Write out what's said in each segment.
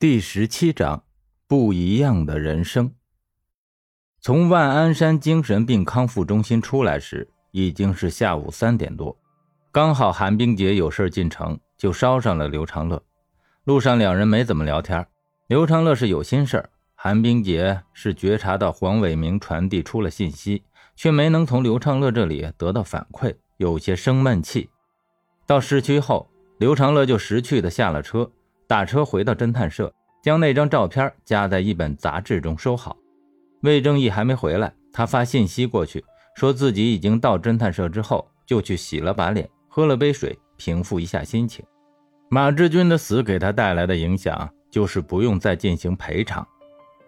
第十七章，不一样的人生。从万安山精神病康复中心出来时，已经是下午三点多，刚好韩冰洁有事进城，就捎上了刘长乐。路上两人没怎么聊天，刘长乐是有心事，韩冰洁是觉察到黄伟明传递出了信息，却没能从刘长乐这里得到反馈，有些生闷气。到市区后，刘长乐就识趣的下了车。打车回到侦探社，将那张照片夹在一本杂志中收好。魏正义还没回来，他发信息过去，说自己已经到侦探社之后，就去洗了把脸，喝了杯水，平复一下心情。马志军的死给他带来的影响，就是不用再进行赔偿，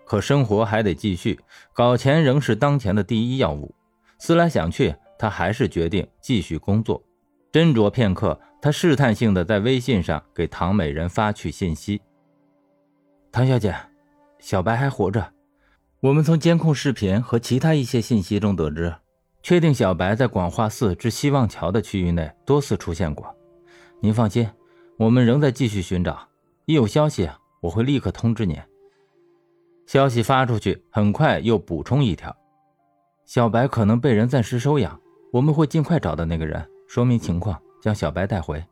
可生活还得继续，搞钱仍是当前的第一要务。思来想去，他还是决定继续工作。斟酌片刻。他试探性的在微信上给唐美人发去信息：“唐小姐，小白还活着。我们从监控视频和其他一些信息中得知，确定小白在广化寺至希望桥的区域内多次出现过。您放心，我们仍在继续寻找，一有消息我会立刻通知您。”消息发出去，很快又补充一条：“小白可能被人暂时收养，我们会尽快找到那个人，说明情况。”将小白带回。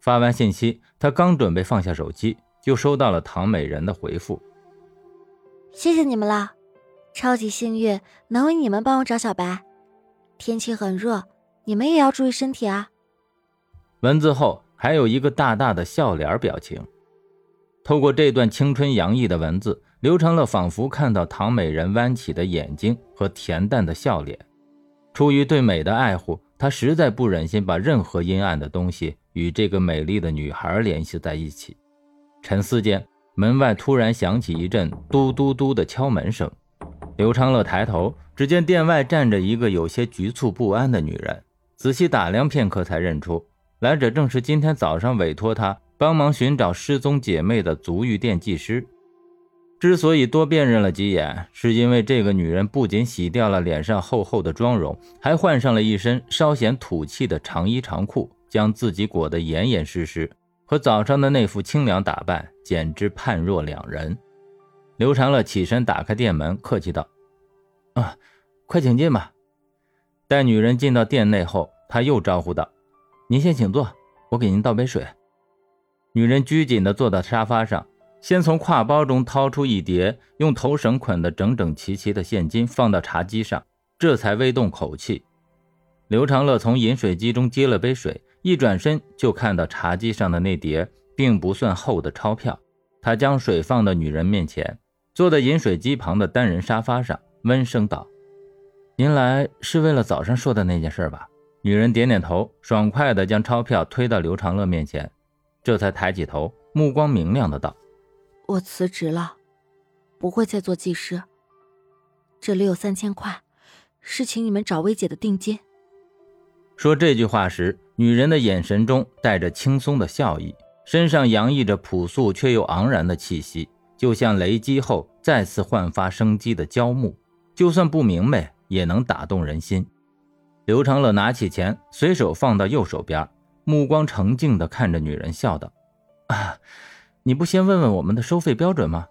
发完信息，他刚准备放下手机，就收到了唐美人的回复：“谢谢你们了，超级幸运能为你们帮我找小白。天气很热，你们也要注意身体啊。”文字后还有一个大大的笑脸表情。透过这段青春洋溢的文字，刘长乐仿佛看到唐美人弯起的眼睛和恬淡的笑脸。出于对美的爱护。他实在不忍心把任何阴暗的东西与这个美丽的女孩联系在一起。沉思间，门外突然响起一阵嘟嘟嘟的敲门声。刘昌乐抬头，只见店外站着一个有些局促不安的女人。仔细打量片刻，才认出来者正是今天早上委托他帮忙寻找失踪姐妹的足浴店技师。之所以多辨认了几眼，是因为这个女人不仅洗掉了脸上厚厚的妆容，还换上了一身稍显土气的长衣长裤，将自己裹得严严实实，和早上的那副清凉打扮简直判若两人。刘长乐起身打开店门，客气道：“啊，快请进吧。”待女人进到店内后，他又招呼道：“您先请坐，我给您倒杯水。”女人拘谨地坐到沙发上。先从挎包中掏出一叠用头绳捆得整整齐齐的现金，放到茶几上，这才微动口气。刘长乐从饮水机中接了杯水，一转身就看到茶几上的那叠并不算厚的钞票。他将水放到女人面前，坐在饮水机旁的单人沙发上，温声道：“您来是为了早上说的那件事吧？”女人点点头，爽快地将钞票推到刘长乐面前，这才抬起头，目光明亮的道。我辞职了，不会再做技师。这里有三千块，是请你们找薇姐的定金。说这句话时，女人的眼神中带着轻松的笑意，身上洋溢着朴素却又昂然的气息，就像雷击后再次焕发生机的焦木，就算不明媚，也能打动人心。刘长乐拿起钱，随手放到右手边，目光澄净地看着女人，笑道：“啊。”你不先问问我们的收费标准吗？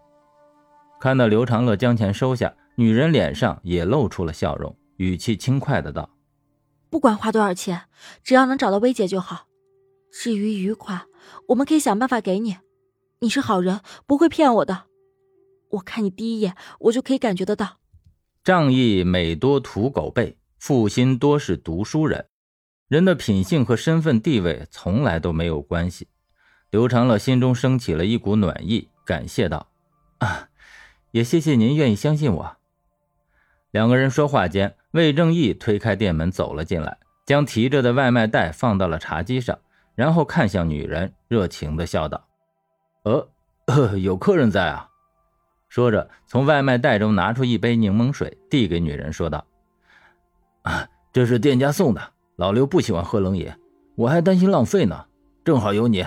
看到刘长乐将钱收下，女人脸上也露出了笑容，语气轻快的道：“不管花多少钱，只要能找到薇姐就好。至于余款，我们可以想办法给你。你是好人，不会骗我的。我看你第一眼，我就可以感觉得到。仗义每多屠狗辈，负心多是读书人。人的品性和身份地位从来都没有关系。”刘长乐心中升起了一股暖意，感谢道：“啊，也谢谢您愿意相信我。”两个人说话间，魏正义推开店门走了进来，将提着的外卖袋放到了茶几上，然后看向女人，热情地笑道：“呃，有客人在啊。”说着，从外卖袋中拿出一杯柠檬水，递给女人，说道：“啊，这是店家送的，老刘不喜欢喝冷饮，我还担心浪费呢，正好有你。”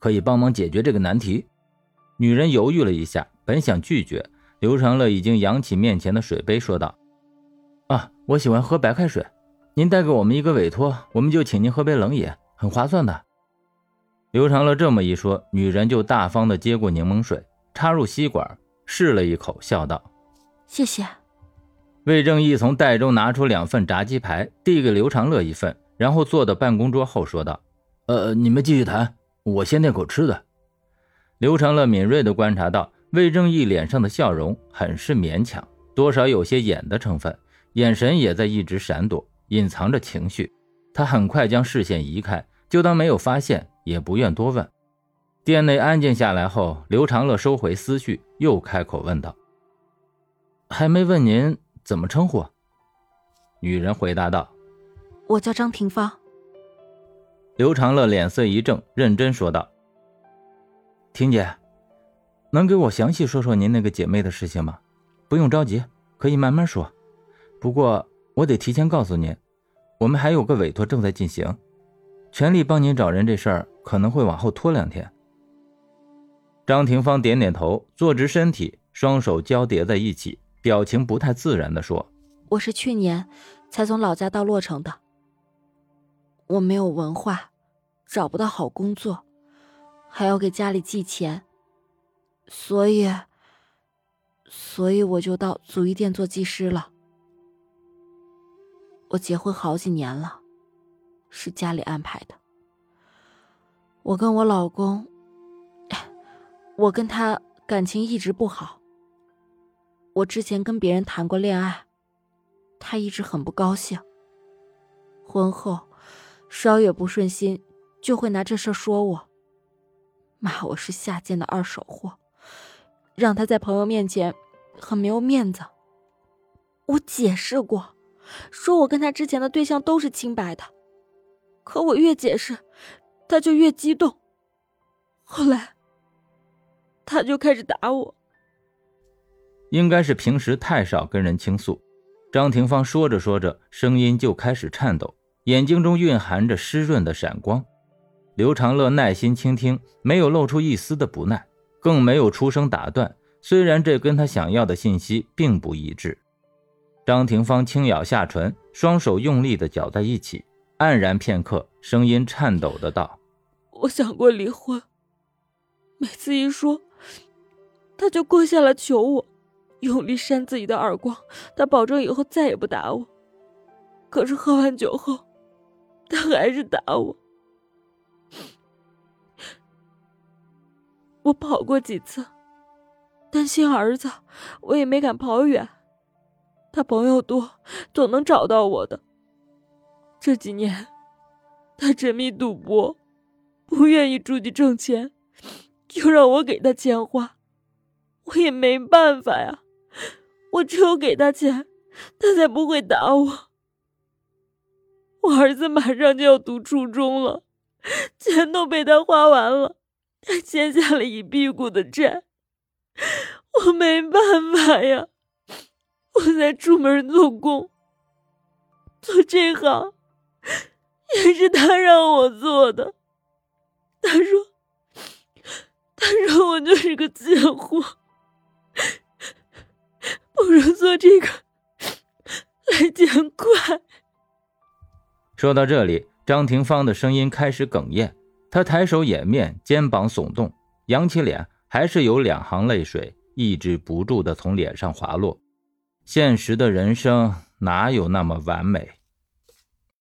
可以帮忙解决这个难题。女人犹豫了一下，本想拒绝，刘长乐已经扬起面前的水杯，说道：“啊，我喜欢喝白开水，您带给我们一个委托，我们就请您喝杯冷饮，很划算的。”刘长乐这么一说，女人就大方的接过柠檬水，插入吸管，试了一口，笑道：“谢谢。”魏正义从袋中拿出两份炸鸡排，递给刘长乐一份，然后坐到办公桌后说道：“呃，你们继续谈，我先垫口吃的。”刘长乐敏锐地观察到魏正义脸上的笑容很是勉强，多少有些演的成分，眼神也在一直闪躲，隐藏着情绪。他很快将视线移开，就当没有发现，也不愿多问。店内安静下来后，刘长乐收回思绪，又开口问道：“还没问您怎么称呼？”女人回答道：“我叫张廷芳。”刘长乐脸色一正，认真说道：“婷姐，能给我详细说说您那个姐妹的事情吗？不用着急，可以慢慢说。不过我得提前告诉您。”我们还有个委托正在进行，全力帮您找人，这事儿可能会往后拖两天。张廷芳点点头，坐直身体，双手交叠在一起，表情不太自然地说：“我是去年才从老家到洛城的，我没有文化，找不到好工作，还要给家里寄钱，所以，所以我就到足浴店做技师了。”我结婚好几年了，是家里安排的。我跟我老公，我跟他感情一直不好。我之前跟别人谈过恋爱，他一直很不高兴。婚后，稍有不顺心，就会拿这事说我，骂我是下贱的二手货，让他在朋友面前很没有面子。我解释过。说我跟他之前的对象都是清白的，可我越解释，他就越激动。后来，他就开始打我。应该是平时太少跟人倾诉。张廷芳说着说着，声音就开始颤抖，眼睛中蕴含着湿润的闪光。刘长乐耐心倾听，没有露出一丝的不耐，更没有出声打断。虽然这跟他想要的信息并不一致。张廷芳轻咬下唇，双手用力的搅在一起，黯然片刻，声音颤抖的道：“我想过离婚，每次一说，他就跪下来求我，用力扇自己的耳光，他保证以后再也不打我。可是喝完酒后，他还是打我。我跑过几次，担心儿子，我也没敢跑远。”他朋友多，总能找到我的。这几年，他沉迷赌博，不愿意出去挣钱，就让我给他钱花，我也没办法呀。我只有给他钱，他才不会打我。我儿子马上就要读初中了，钱都被他花完了，还欠下了一屁股的债，我没办法呀。我在出门做工，做这行也是他让我做的。他说：“他说我就是个贱货，不如做这个来钱快。”说到这里，张廷芳的声音开始哽咽，他抬手掩面，肩膀耸动，扬起脸，还是有两行泪水抑制不住的从脸上滑落。现实的人生哪有那么完美？